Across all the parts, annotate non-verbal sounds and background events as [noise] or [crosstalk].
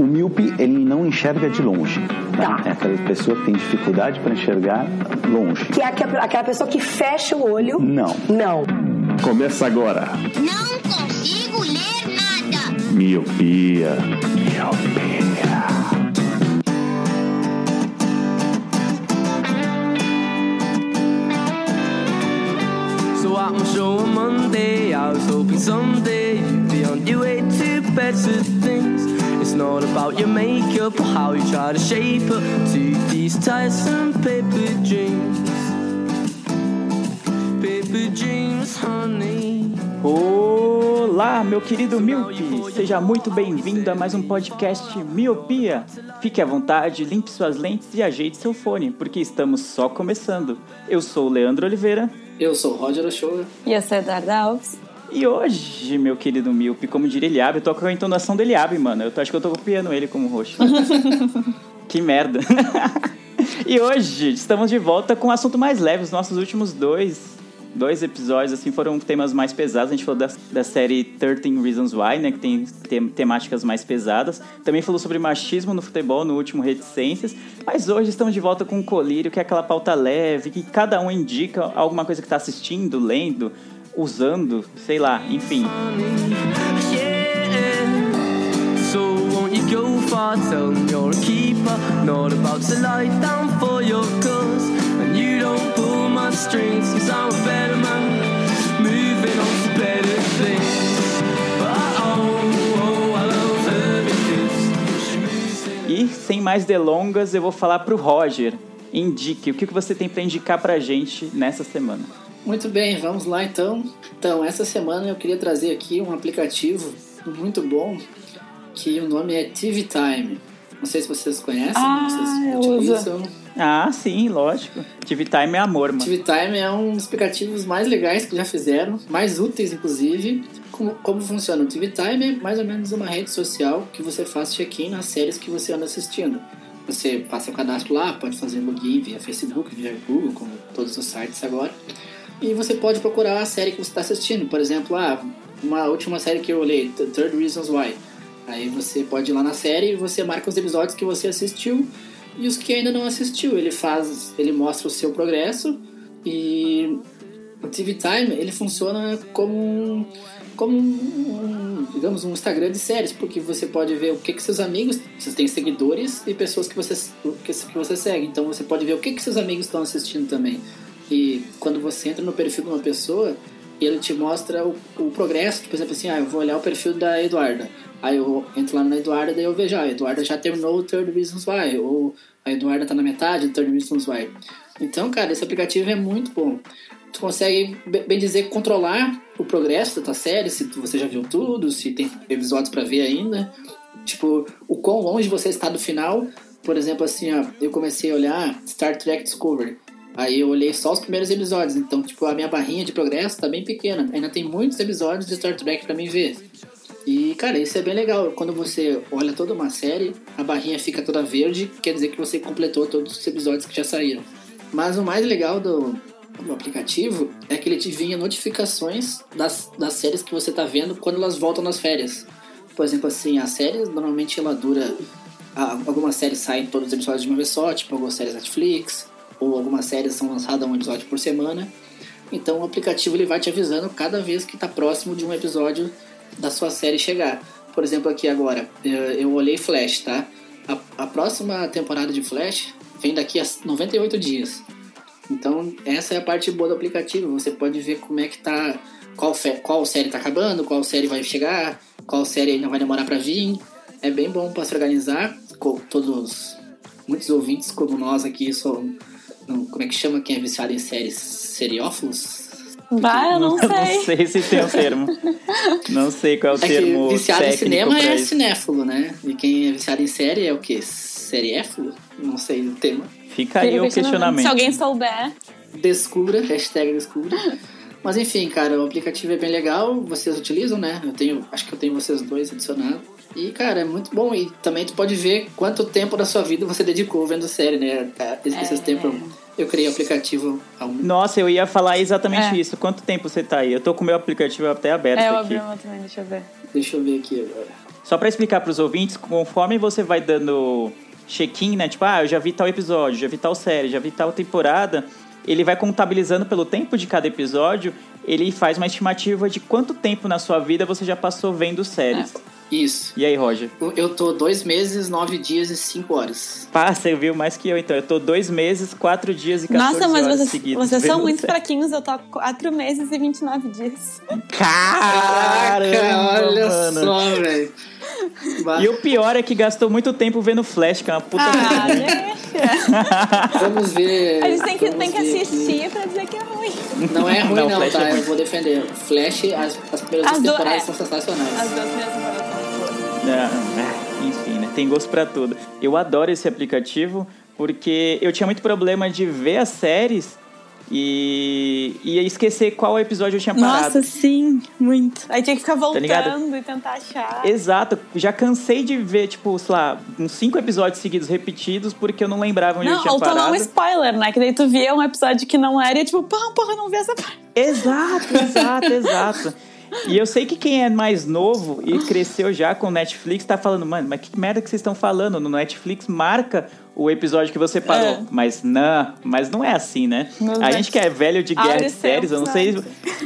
O míope, ele não enxerga de longe. né? Tá. É aquela pessoa que tem dificuldade para enxergar longe. Que é aquela pessoa que fecha o olho. Não. Não. Começa agora. Não consigo ler nada. Miopia. Miopia. So at my show on Monday, I was hoping someday you'd be on your way to better things. It's not about your makeup or how you try to shape up to these tiresome paper dreams. Paper dreams, honey. Olá, meu querido Miope! Seja muito bem-vindo a mais um podcast Miopia. Fique à vontade, limpe suas lentes e ajeite seu fone, porque estamos só começando. Eu sou o Leandro Oliveira Eu sou o Roger Ochoa. E eu sou a Eduarda Alves. E hoje, meu querido Miope, como diria Eliabe, eu tô com a entonação do Eliabe, mano. Eu tô- acho que eu tô copiando ele como roxo. [laughs] que merda! [laughs] e hoje estamos de volta com um assunto mais leve. Os nossos últimos dois, dois episódios assim foram temas mais pesados. A gente falou da, da série 13 Reasons Why, né, que tem tem- temáticas mais pesadas. Também falou sobre machismo no futebol no último Reticências. Mas hoje estamos de volta com o Colírio, que é aquela pauta leve, que cada um indica alguma coisa que está assistindo, lendo, usando, sei lá, enfim. E sem mais delongas, eu vou falar pro Roger. Indique o que que você tem para indicar pra gente nessa semana. Muito bem, vamos lá então. Então, essa semana eu queria trazer aqui um aplicativo muito bom que o nome é TV Time. Não sei se vocês conhecem, Ah, vocês utilizam. Ah, sim, lógico. TV Time é amor, mano. TV Time é um dos aplicativos mais legais que já fizeram, mais úteis inclusive. Como, como funciona? O TV Time é mais ou menos uma rede social que você faz check-in nas séries que você anda assistindo. Você faz seu cadastro lá, pode fazer login via Facebook, via Google, como todos os sites agora. E você pode procurar a série que você está assistindo. Por exemplo, ah, uma última série que eu olhei, The Third Reasons Why. Aí você pode ir lá na série e você marca os episódios que você assistiu e os que ainda não assistiu. Ele faz, ele mostra o seu progresso e o TV Time ele funciona como um, como um, digamos um Instagram de séries, porque você pode ver o que que seus amigos, você tem seguidores e pessoas que você que você segue. Então você pode ver o que que seus amigos estão assistindo também. E quando você entra no perfil de uma pessoa, ele te mostra o, o progresso. Tipo, por exemplo, assim, ah, eu vou olhar o perfil da Eduarda. Aí eu entro lá na Eduarda, daí eu vejo, ah, a Eduarda já terminou o Third Reasons Why. Ou a Eduarda tá na metade do Third Reasons Why. Então, cara, esse aplicativo é muito bom. Tu consegue, be- bem dizer, controlar o progresso da tua série, se você já viu tudo, se tem episódios pra ver ainda. Tipo, o quão longe você está do final. Por exemplo, assim, ó, eu comecei a olhar Star Trek Discovery. Aí eu olhei só os primeiros episódios, então, tipo, a minha barrinha de progresso tá bem pequena. Ainda tem muitos episódios de Star Trek pra mim ver. E, cara, isso é bem legal. Quando você olha toda uma série, a barrinha fica toda verde, quer dizer que você completou todos os episódios que já saíram. Mas o mais legal do, do aplicativo é que ele te vinha notificações das, das séries que você tá vendo quando elas voltam nas férias. Por exemplo, assim, a série normalmente ela dura. a- Algumas séries saem todos os episódios de uma vez só, tipo algumas séries Netflix, ou algumas séries são lançadas um episódio por semana. Então o aplicativo ele vai te avisando cada vez que está próximo de um episódio da sua série chegar. Por exemplo, aqui agora, eh, eu olhei Flash, tá? A, a próxima temporada de Flash vem daqui a 98 dias. Então, essa é a parte boa do aplicativo. Você pode ver como é que tá. Qual, qual série tá acabando, qual série vai chegar, qual série ainda vai demorar para vir. É bem bom para se organizar. Todos. Muitos ouvintes como nós aqui são. Não- Como é que chama quem é viciado em séries? Seriófilos? Vai, eu não [laughs] sei. Não sei se tem um termo. Não sei qual é o É que termo viciado em cinema é isso. cinéfilo, né? E quem é viciado em série é o quê? Seriéfilo? Não sei o tema. Fica aí o questionamento. Se alguém souber, Descubra, hashtag descubra. Mas enfim, cara, o aplicativo é bem legal, vocês utilizam, né? Eu tenho, acho que eu tenho vocês dois adicionados. E, cara, é muito bom. E também tu pode ver quanto tempo da sua vida você dedicou vendo série, né? Esses É. tempos eu criei aplicativo há um Nossa, eu ia falar exatamente É. isso. Quanto tempo você tá aí? Eu tô com o meu aplicativo até aberto é, eu aqui. abri também, deixa eu ver. Deixa eu ver aqui agora. Só pra explicar pros ouvintes, conforme você vai dando check-in, né? Tipo, ah, eu já vi tal episódio, já vi tal série, já vi tal temporada. Ele vai contabilizando pelo tempo de cada episódio. Ele faz uma estimativa de quanto tempo na sua vida você já passou vendo séries. Isso. E aí, Roger? Eu- tô dois meses, nove dias e cinco horas. Pá, você viu mais que eu, então. Eu tô dois meses, quatro dias e 14 Nossa, mas horas vocês, seguidas vocês são muito fraquinhos. Eu tô 4 meses e 29 dias. Caramba, olha mano. só, velho. E o pior é que gastou muito tempo vendo Flash, que é uma puta... Ah, deixa. [laughs] Vamos ver. A gente tem que, tem que ver aqui. assistir pra dizer que é ruim. Não é ruim, Não, não, Flash tá? é. Eu vou defender. Flash, as, as primeiras As duas temporadas é. são sensacionais. As duas primeiras temporadas Ah, enfim, né? Tem gosto pra tudo. Eu adoro esse aplicativo porque eu tinha muito problema de ver as séries e, e esquecer qual episódio eu tinha parado. Nossa, sim, muito. Aí tinha que ficar ligado? voltando e tentar achar. Exato, já cansei de ver, tipo, sei lá, uns cinco episódios seguidos repetidos porque eu não lembrava onde eu Não, tinha ou tomar parado. um spoiler, né? Que daí tu via um episódio que não era e tipo, porra, porra, eu não vi essa parte. Exato, exato, [laughs] exato. E eu sei que quem é mais novo e cresceu já com Netflix tá falando, mano, mas que merda que vocês estão falando? No Netflix marca o episódio que você parou. É. Mas não, mas não é assim, né? Meu A Deus. gente que é velho de guerra Abre de séries, eu não sei.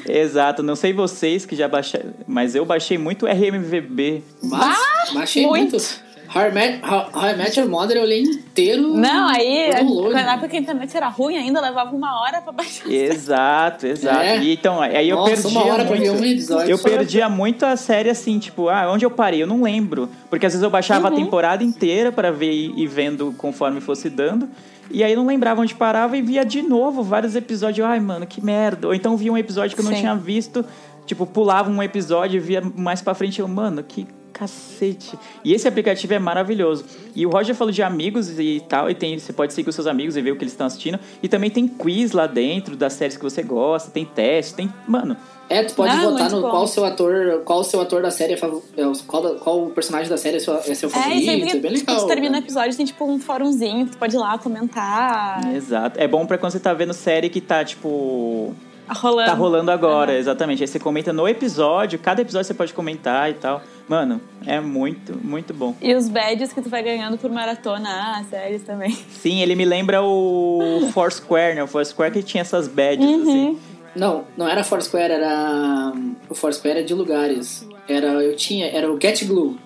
Exato, não sei vocês que já baixaram. Mas eu baixei muito RMVB. Mas, baixei muito. muito. How I Met, How, How I Met Your Mother eu olhei inteiro. Não, aí, download. na época que a internet era ruim ainda, levava uma hora pra baixar. Exato, exato. É. E então, aí eu Nossa, perdi. uma hora pra ver um episódio. Eu perdia muito a série assim, tipo, ah, onde eu parei? Eu não lembro. Porque às vezes eu baixava Uhum. a temporada inteira pra ver e vendo conforme fosse dando. E aí eu não lembrava onde parava e via de novo vários episódios. Ai, mano, que merda. Ou então via um episódio que eu não Sim. tinha visto. Tipo, pulava um episódio e via mais pra frente. Eu, mano, que cacete. E esse aplicativo é maravilhoso. E o Roger falou de amigos e tal, e tem, você pode seguir os seus amigos e ver o que eles estão assistindo. E também tem quiz lá dentro das séries que você gosta, tem teste, tem. Mano, É, tu pode Ah, votar no bom. qual o seu ator, qual o seu ator da série é fav- é, qual, qual o personagem da série é seu, é seu É, favorito. e sempre É, que bem legal. tu termina o né? episódio, tem tipo um fórumzinho, tu pode ir lá comentar. Exato. É bom pra quando você tá vendo série que tá, tipo. Rolando. Tá rolando agora, Aham. exatamente. Aí você comenta no episódio, cada episódio você pode comentar e tal. Mano, é muito, muito bom. E os badges que tu vai ganhando por maratona, ah, séries também. Sim, ele me lembra o Foursquare, né? O Foursquare que tinha essas badges, Uhum. assim. Não, não era Foursquare, era. O Foursquare é de lugares. Era, eu tinha, era o Get Glue.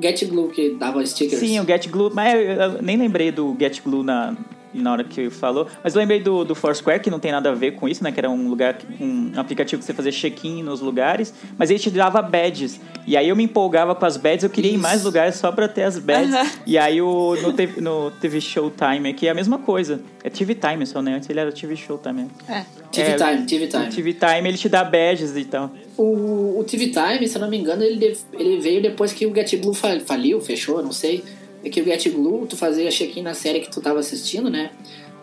Get Glue que dava stickers. Sim, o Get Glue. Mas eu, eu nem lembrei do Get Glue na, na hora que falou. Mas eu lembrei do, do Foursquare, que não tem nada a ver com isso, né? Que era um lugar, um aplicativo que você fazia check-in nos lugares. Mas ele te dava badges. E aí eu me empolgava com as badges, eu queria ir em mais Isso. lugares só pra ter as badges. Aham. E aí o, no, TV, no TV Showtime aqui é a mesma coisa. É TV Time só, né? Antes ele era TV Showtime. É. TV É, Time, TV O Time. TV Time ele te dá badges e tal. O, o TV Time, se eu não me engano, ele, ele veio depois que o Get Glue fa- faliu, fechou, não sei. É que o Get Glue, tu fazia check-in na série que tu tava assistindo, né?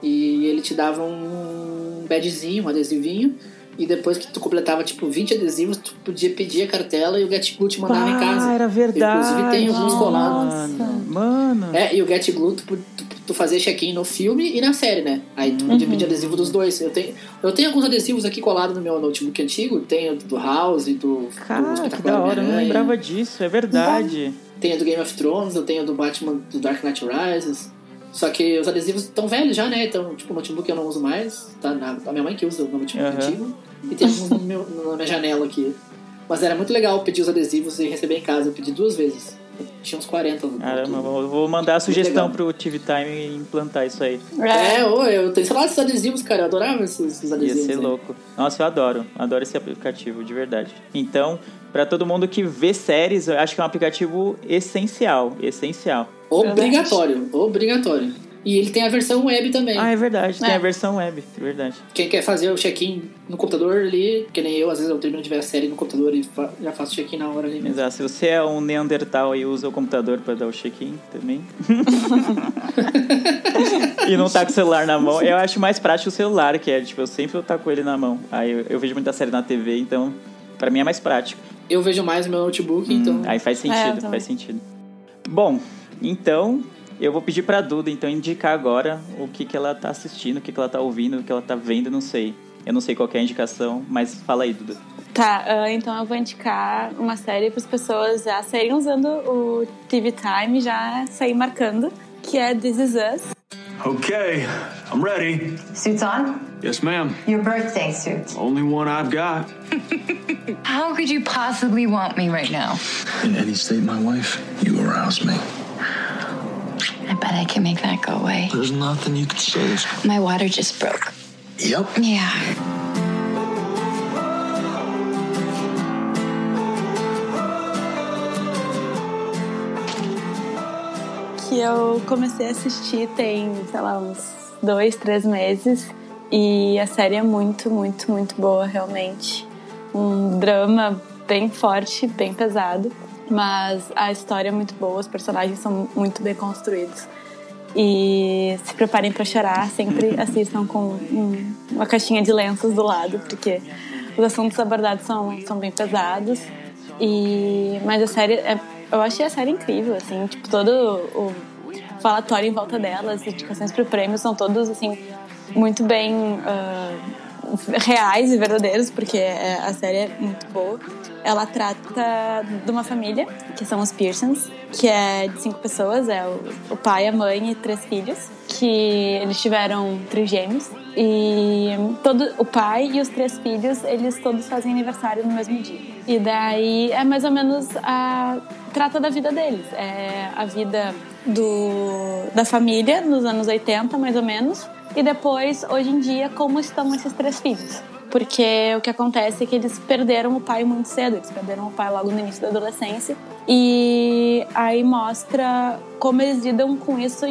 E ele te dava um badgezinho, um adesivinho. E depois que tu completava, tipo, 20 adesivos, tu podia pedir a cartela e o Get Glue te mandava em casa. Ah, era verdade. Inclusive tem alguns colados. Mano, mano. É, e o Get Glue, tu, tu, tu fazia check-in no filme e na série, né? Aí tu podia pedir adesivo dos dois. Eu tenho, eu tenho alguns adesivos aqui colados no meu notebook antigo. Tenho do House, do, do Cara, que Espetacular da hora, eu não lembrava disso, é verdade. Tenho do Game of Thrones, eu tenho do Batman, do Dark Knight Rises. Só que os adesivos estão velhos já, né? Então, tipo, o notebook eu não uso mais. Tá na, a minha mãe que usa o notebook Aham. antigo. E tem alguns na minha janela aqui. Mas era muito legal pedir os adesivos e receber em casa. Eu pedi duas vezes. Eu tinha uns 40. no Caramba, tudo. vou vou mandar a sugestão pro TV Time implantar isso aí. É, ô, eu tenho, sei lá, esses adesivos, cara. Eu adorava esses, esses Ia adesivos. ser aí. louco. Nossa, eu adoro. Adoro esse aplicativo, de verdade. Então, pra todo mundo que vê séries, eu acho que é um aplicativo essencial. Essencial. Obrigatório, obrigatório. E ele tem a versão web também. Ah, é verdade. Tem É. a versão web, é verdade. Quem quer fazer o check-in no computador ali, que nem eu, às vezes eu termino de ver a série no computador e já faço check-in na hora ali mesmo. Exato. Se você é um Neandertal e usa o computador pra dar o check-in também. [laughs] [laughs] e não tá com o celular na mão, eu acho mais prático o celular, que é, tipo, eu sempre vou estar com ele na mão. Aí eu, eu vejo muita série na TV, então pra mim é mais prático. Eu vejo mais no meu notebook, então. Hum, Aí faz É, sentido, também. faz sentido. Bom, então eu vou pedir pra Duda então indicar agora o que, que ela tá assistindo, o que, que ela tá ouvindo, o que ela tá vendo, não sei. Eu não sei qual que é a indicação, mas fala aí, Duda. Tá, ah, então eu vou indicar uma série para as pessoas já saírem usando o TV Time, já sair marcando, que é This Is Us. Okay, I'm ready. Suits on? Yes, ma'am. Your birthday suit. Only one I've got. How could you possibly want me right now? In any state, my wife, you arouse me. I bet I can make that go away. There's nothing you can say. My water just broke. Yep. Yeah. que eu comecei a assistir tem, sei lá, uns dois, três meses. E a série é muito, muito, muito boa, realmente. Um drama bem forte, bem pesado. Mas a história é muito boa, os personagens são muito bem construídos. E se preparem para chorar, sempre [laughs] assistam com um- uma caixinha de lenços do lado, porque os assuntos abordados são, são bem pesados. E, mas a série, é- eu achei a série incrível, assim, tipo, todo o falatório em volta dela, as indicações para o prêmio são todos, assim, muito bem ah, reais e verdadeiros, porque é- a série é muito boa. Ela trata de uma família, que são os Pearsons, que é de cinco pessoas, é o, pai, a mãe e três filhos, que eles tiveram trigêmeos. E todo o pai e os três filhos, eles todos fazem aniversário no mesmo dia. E daí é mais ou menos a trata da vida deles, é a vida do da família nos anos 80, mais ou menos, e depois hoje em dia como estão esses três filhos. Porque o que acontece é que eles perderam o pai muito cedo, eles perderam o pai logo no início da adolescência. E aí mostra como eles lidam com isso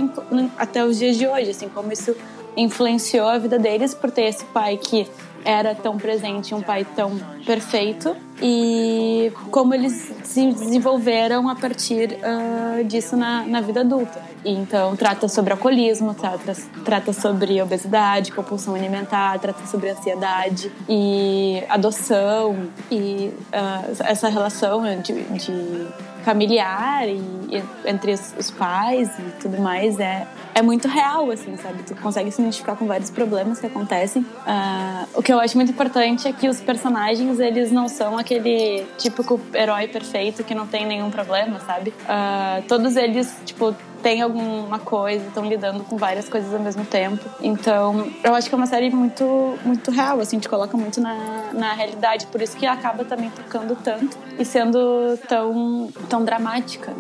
até os dias de hoje, assim, como isso influenciou a vida deles por ter esse pai que era tão presente, um pai tão perfeito e como eles se desenvolveram a partir ah, disso na, na vida adulta. E Então trata sobre alcoolismo, trata, trata sobre obesidade, compulsão alimentar, trata sobre ansiedade e adoção e ah, essa relação de, de familiar e, e entre os, os pais e tudo mais é, é muito real, assim, sabe? Tu consegue se identificar com vários problemas que acontecem. Ah, o que eu acho muito importante é que os personagens, eles não são aquele típico herói perfeito que não tem nenhum problema, sabe? Ah, todos eles, tipo, têm alguma coisa, estão lidando com várias coisas ao mesmo tempo. Então, eu acho que é uma série muito, muito real, assim, te coloca muito na, na realidade. Por isso que acaba também tocando tanto e sendo tão, tão dramática.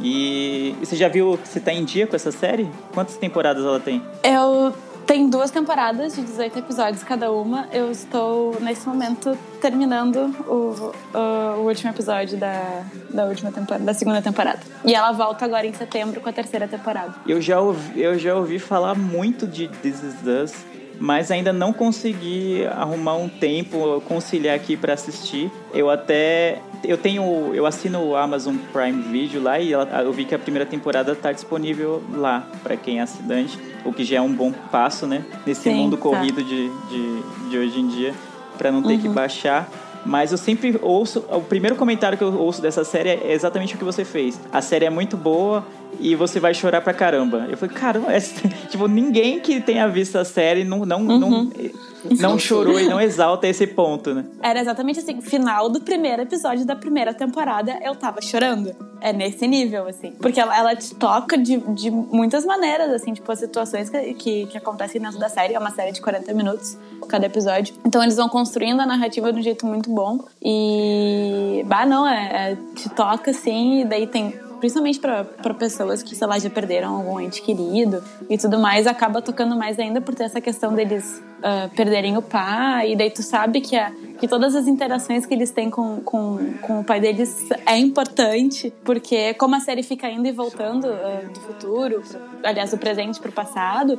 E você já viu que você tá em dia com essa série? Quantas temporadas ela tem? Eu tenho duas temporadas de 18 episódios cada uma. Eu estou, nesse momento, terminando o, o, o último episódio da, da última temporada, da segunda temporada. E ela volta agora em setembro com a terceira temporada. Eu já ouvi, eu já ouvi falar muito de This Is Us, mas ainda não consegui arrumar um tempo, conciliar aqui pra assistir. Eu até eu tenho, eu assino o Amazon Prime Video lá e eu vi que a primeira temporada tá disponível lá pra quem é assinante, o que já é um bom passo, né? Nesse Sim, mundo tá. corrido de, de, de hoje em dia, pra não ter que baixar. Mas eu sempre ouço. O primeiro comentário que eu ouço dessa série é exatamente o que você fez. A série é muito boa e você vai chorar pra caramba. Eu falei, caramba, essa- [laughs] tipo, ninguém que tenha visto a série não, não, não, não chorou e não exalta esse ponto, né? Era exatamente assim, final do primeiro episódio da primeira temporada, eu tava chorando. É nesse nível, assim. Porque ela, ela te toca de, de muitas maneiras, assim, tipo, as situações que, que, que acontecem dentro da série. É uma série de 40 minutos cada episódio. Então eles vão construindo a narrativa de um jeito muito bom. E. Bah, não, é, é- te toca, assim, e daí tem principalmente pra pessoas que, sei lá, já perderam algum ente querido e tudo mais, acaba tocando mais ainda por ter essa questão deles ah, perderem o pai, e daí tu sabe que, a, que todas as interações que eles têm com, com, com o pai deles é importante, porque como a série fica indo e voltando ah, do futuro, aliás, do presente pro passado,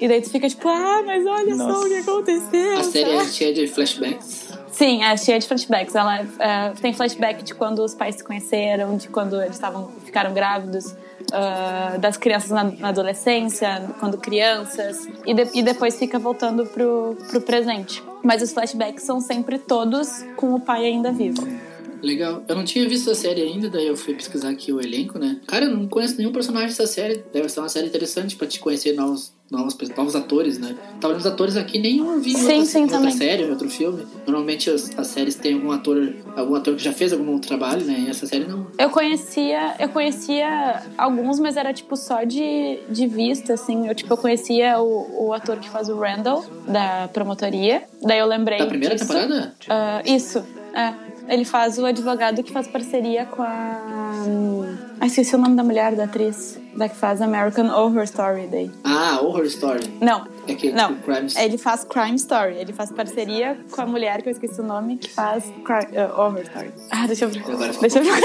e daí tu fica tipo, ah, mas olha só Nossa. o que aconteceu. A série é cheia de flashbacks. Sim, é cheia de flashbacks. Ela é, tem flashback de quando os pais se conheceram, de quando eles estavam ficaram grávidos, ah, das crianças na, na adolescência, quando crianças, e, de- e depois fica voltando pro, pro presente. Mas os flashbacks são sempre todos com o pai ainda vivo. Legal. Eu não tinha visto a série ainda, daí eu fui pesquisar aqui o elenco, né? Cara, eu não conheço nenhum personagem dessa série. Deve ser uma série interessante pra te conhecer novos, novos, novos atores, né? Talvez os atores aqui nenhum eu vi Sim, outra, sim, outra série, outro filme. Normalmente as, as séries têm algum ator, algum ator que já fez algum outro trabalho, né? E essa série não. Eu conhecia, eu conhecia alguns, mas era tipo só de, de vista, assim. Eu tipo, eu conhecia o, o ator que faz o Randall, da promotoria. Daí eu lembrei. Da primeira disso. temporada? Ah, isso, é. Ele faz o advogado que faz parceria com a. Ah, esqueci o nome da mulher, da atriz. Da que faz American Horror Story daí. Ah, Horror Story. Não. É que Não, Crime ele faz Crime Story. Ele faz parceria com a mulher que eu esqueci o nome, que faz Cri- eh, Horror Story. Ah, deixa eu ver. Agora ficou Deixa eu ver.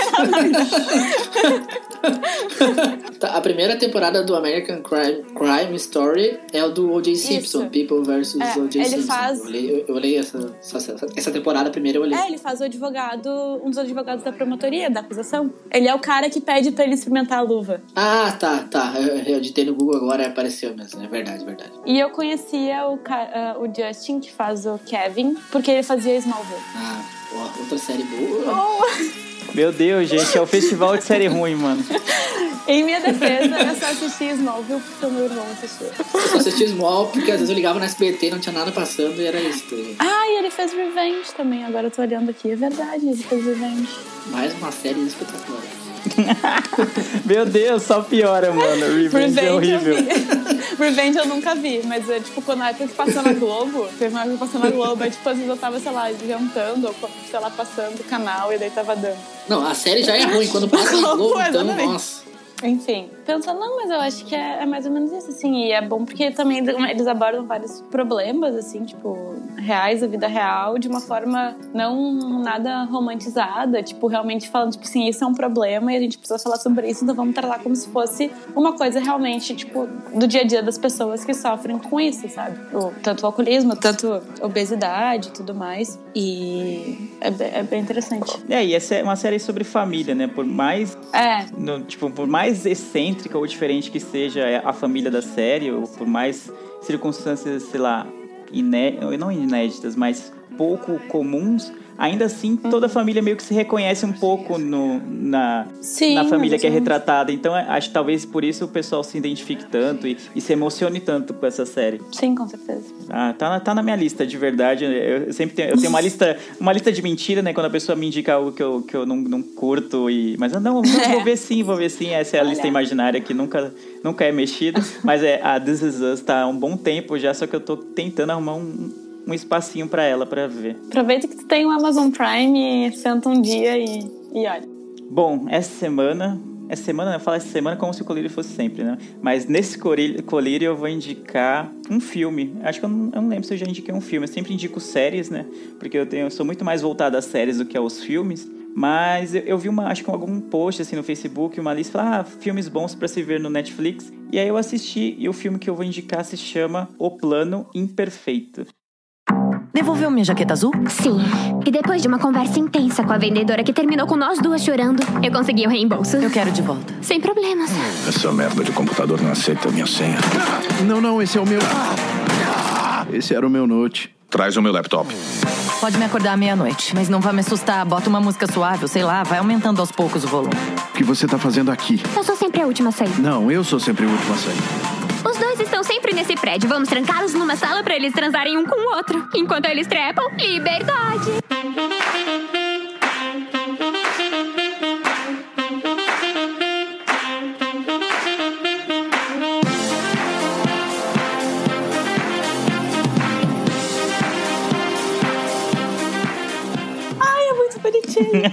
Tá, a primeira temporada do American Crime, Crime Story é o do O.J. Simpson, Isso. People vs. É, O.J. Simpson. faz- Eu olhei, eu, eu olhei essa, essa, essa temporada primeiro, eu olhei. É, ele faz o advogado, um dos advogados da promotoria, da acusação. Ele é o cara que pede pra ele experimentar a luva. Ah, tá, tá. Eu, eu digitei no Google agora apareceu mesmo. É verdade, verdade. E eu conhecia o, ah, o Justin, que faz o Kevin, porque ele fazia Smallville. Ah, ó, outra série boa. Meu Deus, gente, é o festival de série ruim, mano. [laughs] Em minha defesa, eu só assisti Smallville porque o meu irmão assistiu. Eu só assisti Small porque às vezes eu ligava no SBT e não tinha nada passando e era isso. tá? Ah, e ele fez Revenge também. Agora eu tô olhando aqui. É verdade, ele fez Revenge. Mais uma série espetacular. [laughs] Meu Deus, só piora, mano. Revenge é eu horrível. vi. [laughs] Revenge eu nunca vi, mas é tipo, quando a época que passou na Globo, teve uma época que passou na Globo, aí tipo, às vezes eu tava, sei lá, jantando, ou sei lá, passando o canal e daí tava dando. Não, a série já é ruim quando passa na [laughs] Globo, então, nossa. Enfim, pensando, não, mas eu acho que é, é mais ou menos isso, assim, e é bom porque também eles abordam vários problemas, assim, tipo, reais da vida real, de uma forma não nada romantizada, tipo, realmente falando, tipo, assim, isso é um problema e a gente precisa falar sobre isso, então vamos tratar como se fosse uma coisa realmente, tipo, do dia a dia das pessoas que sofrem com isso, sabe? Tanto o alcoolismo, tanto obesidade e tudo mais, e é, é bem interessante. É, e essa é uma série sobre família, né? Por mais É, no- tipo, por mais excêntrica ou diferente que seja a família da série, ou por mais circunstâncias, sei lá, iné não inéditas, mas pouco comuns, ainda assim toda a família meio que se reconhece um pouco no, na, Sim, na família que é retratada. Então é- acho que talvez por isso o pessoal se identifique tanto e, e se emocione tanto com essa série. sim, com certeza. Ah, tá, na- tá na minha lista, de verdade. Eu sempre tenho, eu tenho uma [laughs] lista, uma lista de mentira, né? Quando a pessoa me indica algo que eu, que eu não, não curto e. Mas não, não, vou ver sim, vou ver sim. Essa é a lista imaginária que nunca, nunca é mexida. Mas é a This Is Us tá há um bom tempo já, só que eu tô tentando arrumar um, um espacinho pra ela pra ver. Aproveita que tu tem o Amazon Prime senta um dia e, e olha. Bom, essa semana. Essa semana, eu falo essa semana como se o colírio fosse sempre, né? Mas nesse colírio, eu vou indicar um filme. Acho que eu não, eu não lembro se eu já indiquei um filme. Eu sempre indico séries, né? Porque eu, tenho, eu sou muito mais voltado às séries do que aos filmes. Mas eu, eu vi uma, acho que algum post assim no Facebook, uma lista, ah, filmes bons pra se ver no Netflix. E aí eu assisti e o filme que eu vou indicar se chama O Plano Imperfeito. Devolveu minha jaqueta azul? Sim. E depois de uma conversa intensa com a vendedora que terminou com nós duas chorando, eu consegui o reembolso. Eu quero de volta. Sem problemas. Essa merda de computador não aceita minha senha. Não, não, esse é o meu. Esse era o meu note. Traz o meu laptop. Pode me acordar à meia-noite, mas não vai me assustar. Bota uma música suave, sei lá, vai aumentando aos poucos o volume. O que você tá fazendo aqui? Eu sou sempre a última a sair. Não, eu sou sempre o último a sair. Os dois estão sempre nesse prédio. Vamos trancá-los numa sala pra eles transarem um com o outro. Enquanto eles trepam, liberdade. Ai, é muito bonitinho.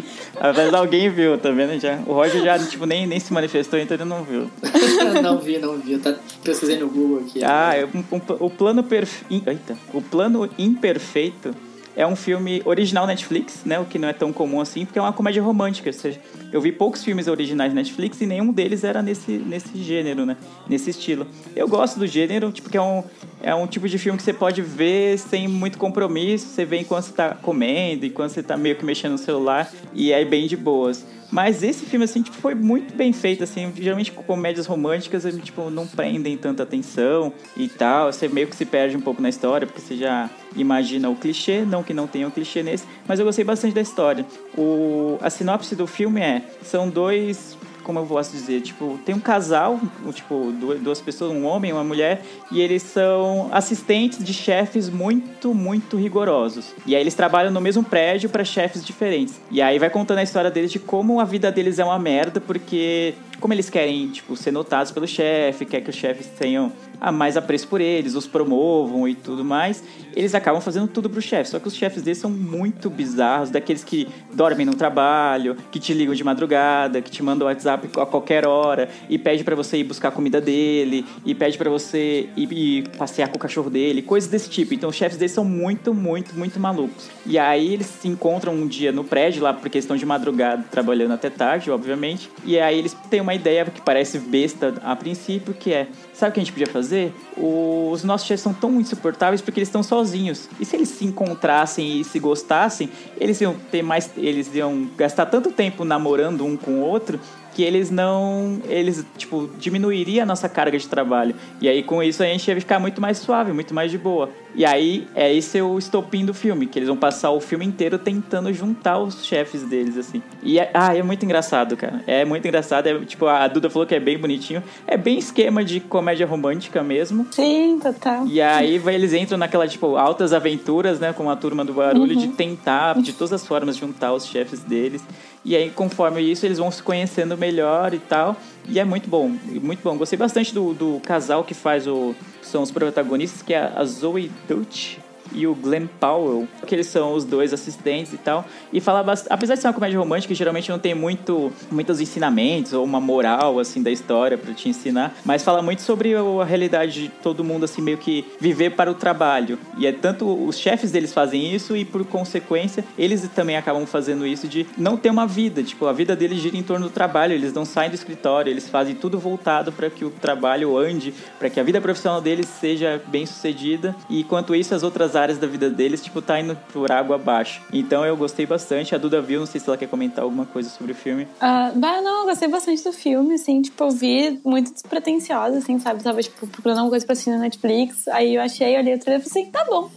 [laughs] Vezes alguém viu, tá vendo? Já, o Roger já tipo, nem, nem se manifestou, então ele não viu. [laughs] não vi, não vi. Eu tá pesquisei no Google aqui. Ah, é um- um- o plano perfe... in- Eita. O plano imperfeito é um filme original Netflix, né? O que não é tão comum assim, porque é uma comédia romântica. Ou seja, eu vi poucos filmes originais Netflix e nenhum deles era nesse, nesse gênero, né? Nesse estilo. Eu gosto do gênero, tipo, que é um, é um tipo de filme que você pode ver sem muito compromisso. Você vê enquanto você tá comendo, enquanto você tá meio que mexendo no celular, e é bem de boas. Mas esse filme, assim, tipo, foi muito bem feito, assim. Geralmente comédias românticas, tipo, não prendem tanta atenção e tal. Você meio que se perde um pouco na história, porque você já imagina o clichê, não que não tenha um clichê nesse, mas eu gostei bastante da história. O, a sinopse do filme é: são dois como eu posso dizer, tipo, tem um casal, tipo, duas pessoas, um homem e uma mulher, e eles são assistentes de chefes muito, muito rigorosos. E aí eles trabalham no mesmo prédio para chefes diferentes. E aí vai contando a história deles de como a vida deles é uma merda, porque como eles querem, tipo, ser notados pelo chefe, quer que os chefes tenham a mais apreço por eles, os promovam e tudo mais, eles acabam fazendo tudo pro chefe. Só que os chefes deles são muito bizarros, daqueles que dormem no trabalho, que te ligam de madrugada, que te mandam WhatsApp a qualquer hora e pede para você ir buscar a comida dele e pede para você ir, ir, passear com o cachorro dele, coisas desse tipo. Então os chefes deles são muito, muito, muito malucos. E aí eles se encontram um dia no prédio lá porque estão de madrugada trabalhando até tarde, obviamente. E aí eles têm uma ideia que parece besta a princípio, que é Sabe o que a gente podia fazer? Os nossos chefes são tão insuportáveis porque eles estão sozinhos. E se eles se encontrassem e se gostassem, eles iam ter mais. Eles iam gastar tanto tempo namorando um com o outro que eles não. Eles, tipo, diminuiria a nossa carga de trabalho. E aí, com isso, a gente ia ficar muito mais suave, muito mais de boa. E aí, é esse o estopim do filme, que eles vão passar o filme inteiro tentando juntar os chefes deles, assim. E é, ah, é muito engraçado, cara. É muito engraçado. É, tipo, a Duda falou que é bem bonitinho. É bem esquema de comédia romântica mesmo. Sim, total. E aí eles entram naquela, tipo, altas aventuras, né, com a turma do barulho, uhum. de tentar, de todas as formas, juntar os chefes deles. E aí, conforme isso, eles vão se conhecendo melhor e tal. E é muito bom, muito bom. Gostei bastante do, do casal que faz o. São os protagonistas, que é a Zoe Dutch e o Glenn Powell, que eles são os dois assistentes e tal. E fala bastante, apesar de ser uma comédia romântica, geralmente não tem muito muitos ensinamentos ou uma moral assim da história para te ensinar, mas fala muito sobre a realidade de todo mundo assim meio que viver para o trabalho. E é tanto os chefes deles fazem isso e por consequência, eles também acabam fazendo isso de não ter uma vida, tipo, a vida deles gira em torno do trabalho, eles não saem do escritório, eles fazem tudo voltado para que o trabalho ande, para que a vida profissional deles seja bem sucedida. E enquanto isso, as outras áreas da vida deles, tipo, tá indo por água abaixo. Então eu gostei bastante. A Duda viu, não sei se ela quer comentar alguma coisa sobre o filme. Uh, bah, não, eu gostei bastante do filme, assim, tipo, eu vi muito despretensiosa, assim, sabe? Tava, tipo, procurando alguma coisa pra assistir na Netflix. Aí eu achei, olhei o trailer e falei assim, tá bom.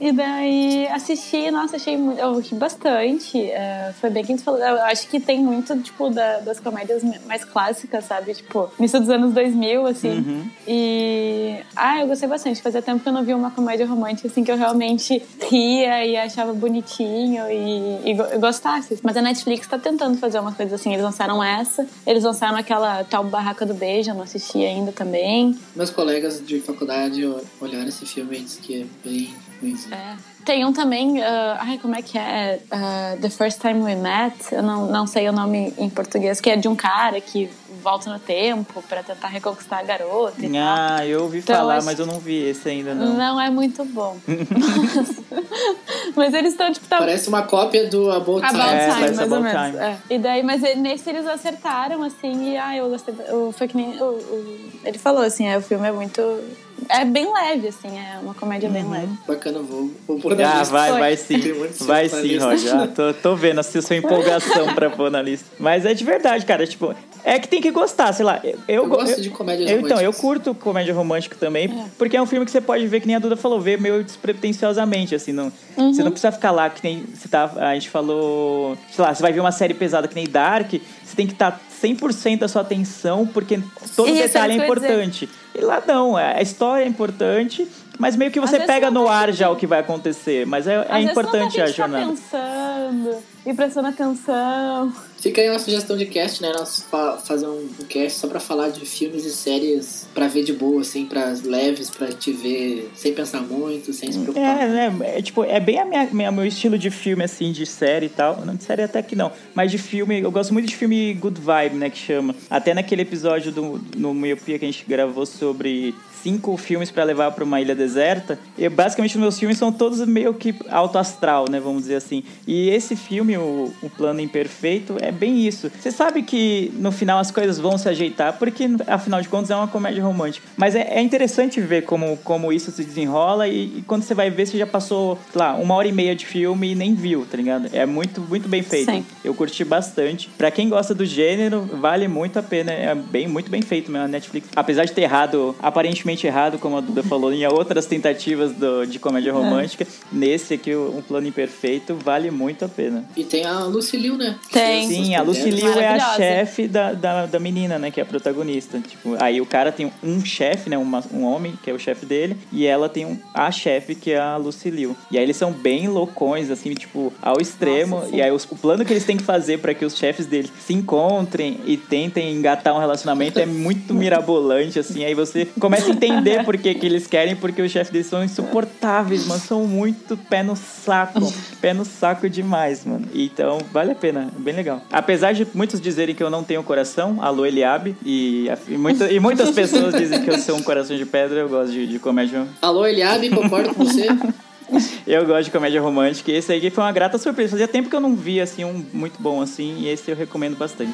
E daí assisti, nossa, achei muito. Eu ri bastante. Uh, foi bem que a gente falou. Eu acho que tem muito, tipo, da, das comédias mais clássicas, sabe? Tipo, início dos anos 2000, assim. Uhum. E. Ah, eu gostei bastante. Fazia tempo que eu não vi uma comédia romântica, assim, que eu realmente ria e achava bonitinho e, e gostasse. Mas a Netflix tá tentando fazer uma coisa assim. Eles lançaram essa, eles lançaram aquela tal Barraca do Beijo, eu não assisti ainda também. Meus colegas de faculdade olharam esse filme e disseram que é bem É. Tem um também, uh, ai, como é que é? Uh, The First Time We Met, eu não, não sei o nome em português, que é de um cara que volta no tempo para tentar reconquistar a garota. ah, tal. eu ouvi então, falar, acho... mas eu não vi esse ainda não. Não é muito bom. [laughs] mas... [laughs] mas, eles estão tipo. Tá... Parece uma cópia do About Time. About é, Time, mais ou menos. É. E daí, mas nesse eles acertaram, assim, e ah, eu gostei. Foi que nem. O, o, ele falou assim, é, o filme é muito é bem leve, assim, é uma comédia bem uhum. leve. Bacana, vou, vou pôr na ah, lista. vai, vai sim. Vai sim, Roger. Ah, tô, tô vendo assim, a sua empolgação pra pôr na lista. Mas é de verdade, cara. Tipo, é que tem que gostar, sei lá. Eu, eu gosto eu, de comédia romântica. Então, eu curto comédia romântica também, é. porque é um filme que você pode ver, que nem a Duda falou, ver meio despretensiosamente, assim. Não, uhum. Você não precisa ficar lá, que nem você tá, a gente falou, sei lá, você vai ver uma série pesada que nem Dark, você tem que estar tá 100% da sua atenção, porque todo e detalhe é importante. E lá não, a história é importante, mas meio que você pega no ar já o que vai acontecer. Mas é, é importante a jornada. Tá pensando e prestando atenção. Fica aí uma sugestão de cast, né? Nós fa fazer um, cast só pra falar de filmes e séries pra ver de boa, assim, pra leves, pra te ver sem pensar muito, sem se preocupar. É, né? É, tipo, é bem a minha, minha, meu estilo de filme, assim, de série e tal. Não de série até que não. Mas de filme, eu gosto muito de filme good vibe, né? Que chama. Até naquele episódio do, no Miopia que a gente gravou sobre cinco filmes para levar para uma ilha deserta. E basicamente os meus filmes são todos meio que alto astral, né, vamos dizer assim. E esse filme filme, o, o Plano Imperfeito, é bem isso. Você sabe que no final as coisas vão se ajeitar, porque afinal de contas é uma comédia romântica. Mas é, é interessante ver como, como isso se desenrola e, e, quando você vai ver, você já passou, sei lá, uma hora e meia de filme e nem viu, tá ligado? É muito, muito bem feito. Sim. Eu curti bastante. Pra quem gosta do gênero, vale muito a pena. É bem, muito bem feito mesmo a Netflix. Apesar de ter errado, aparentemente errado, como a Duda falou, em outras tentativas do, de comédia romântica, nesse aqui, o Um Plano Imperfeito, vale muito a pena. E tem a Lucy Liu, né? Tem. Sim, a Lucy Liu é a chefe da, da, da menina, né? Que é a protagonista. Tipo, aí o cara tem um chefe, né? uma- um homem, que é o chefe dele, e ela tem um, a chefe, que é a Lucy Liu. E aí eles são bem loucões, assim, tipo, ao extremo. Nossa, sim. e aí os- o plano que eles têm que fazer para que os chefes deles se encontrem e tentem engatar um relacionamento é muito mirabolante, assim. Aí você começa a entender por que, que eles querem, porque os chefes deles são insuportáveis, mano. São muito pé no saco. pé no saco demais, mano. Então, vale a pena. Bem legal. Apesar de muitos dizerem que eu não tenho coração, alô Eliabe, e, e, muita- e muitas pessoas dizem que eu sou um coração de pedra, eu gosto de, de comédia. Alô, Eliabe, concordo com você. [laughs] Eu gosto de comédia romântica e esse aí foi uma grata surpresa. Fazia tempo que eu não via assim um muito bom assim, e esse eu recomendo bastante.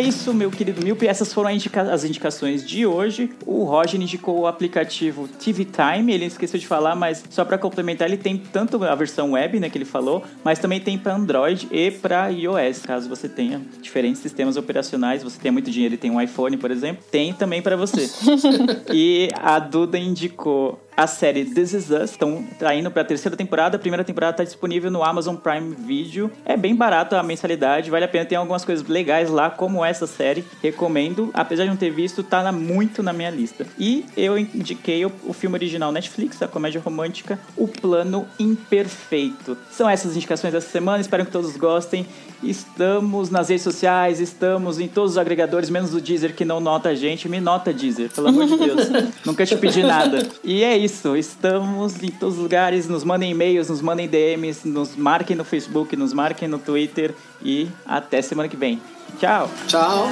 É isso, meu querido Milpe. Essas foram indica- as indicações de hoje. O Roger indicou o aplicativo TV Time. Ele esqueceu de falar, mas só para complementar, ele tem tanto a versão web, né, que ele falou, mas também tem para Android e para iOS, caso você tenha diferentes sistemas operacionais. Você tem muito dinheiro e tem um iPhone, por exemplo, tem também para você. [laughs] e a Duda indicou a série This Is Us. Então, tá indo pra terceira temporada. A primeira temporada tá disponível no Amazon Prime Video. É bem barato a mensalidade, vale a pena. Tem algumas coisas legais lá, como essa série. Recomendo. Apesar de não ter visto, tá muito na minha lista. E eu indiquei o, o filme original Netflix, a comédia romântica, O Plano Imperfeito. São essas indicações dessa semana. Espero que todos gostem. Estamos nas redes sociais, estamos em todos os agregadores, menos o Deezer que não nota a gente. Me nota, Deezer, pelo amor de Deus. [laughs] Nunca te pedi nada. E é isso, estamos em todos os lugares. Nos mandem e-mails, nos mandem DMs, nos marquem no Facebook, nos marquem no Twitter. E até semana que vem. Ciao. Ciao.